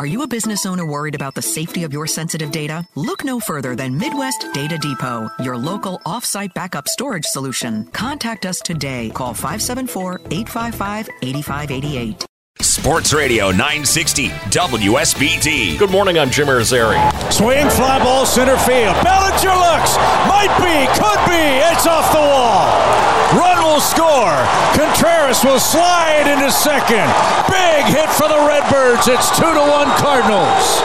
Are you a business owner worried about the safety of your sensitive data? Look no further than Midwest Data Depot, your local off-site backup storage solution. Contact us today. Call 574-855-8588. Sports Radio 960 WSBT. Good morning, I'm Jim Irizarry. Swing, fly ball, center field. Bellinger looks. Might be, could be. It's off the wall. Run will score. Contreras will slide into second. Big hit for the Redbirds. It's 2 to 1 Cardinals.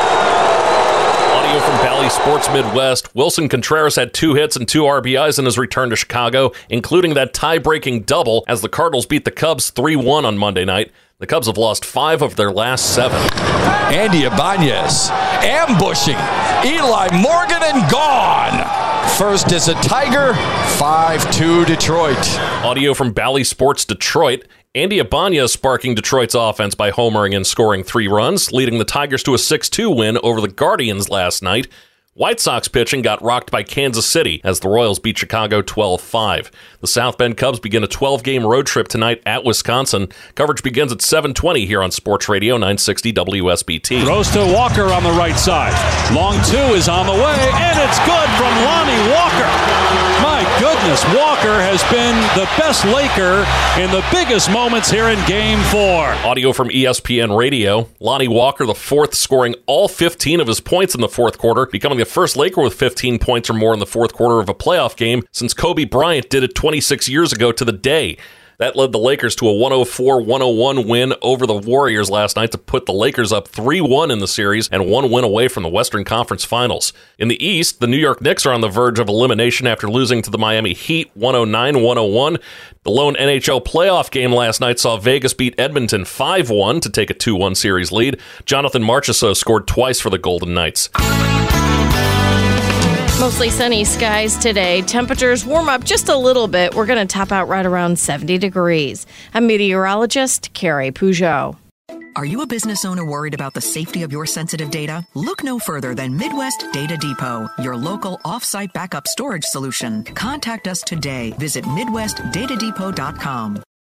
Audio from Bally Sports Midwest. Willson Contreras had two hits and two RBIs in his return to Chicago, including that tie breaking double as the Cardinals beat the Cubs 3 1 on Monday night. The Cubs have lost five of their last seven. Andy Ibanez ambushing Eli Morgan and gone. First is a Tiger, 5 2 Detroit. Audio from Bally Sports Detroit. Andy Ibanez sparking Detroit's offense by homering and scoring three runs, leading the Tigers to a 6 2 win over the Guardians last night. White Sox pitching got rocked by Kansas City as the Royals beat Chicago 12 5. The South Bend Cubs begin a 12 game road trip tonight at Wisconsin. Coverage begins at 720 here on Sports Radio 960 WSBT. Throws to Walker on the right side. Long two is on the way, and it's good from Lonnie Walker. My goodness, Walker has been the best Laker in the biggest moments here in game four. Audio from ESPN Radio. Lonnie Walker, the fourth, scoring all 15 of his points in the fourth quarter, becoming the first Laker with 15 points or more in the fourth quarter of a playoff game since Kobe Bryant did it 26 years ago to the day. That led the Lakers to a 104 101 win over the Warriors last night to put the Lakers up 3 1 in the series and one win away from the Western Conference Finals. In the East, the New York Knicks are on the verge of elimination after losing to the Miami Heat 109 101. The lone NHL playoff game last night saw Vegas beat Edmonton 5 1 to take a 2 1 series lead. Jonathan Marchessault scored twice for the Golden Knights. Mostly sunny skies today. Temperatures warm up just a little bit. We're going to top out right around 70 degrees. I'm meteorologist Carrie Peugeot. Are you a business owner worried about the safety of your sensitive data? Look no further than Midwest Data Depot, your local off-site backup storage solution. Contact us today. Visit MidwestDataDepot.com.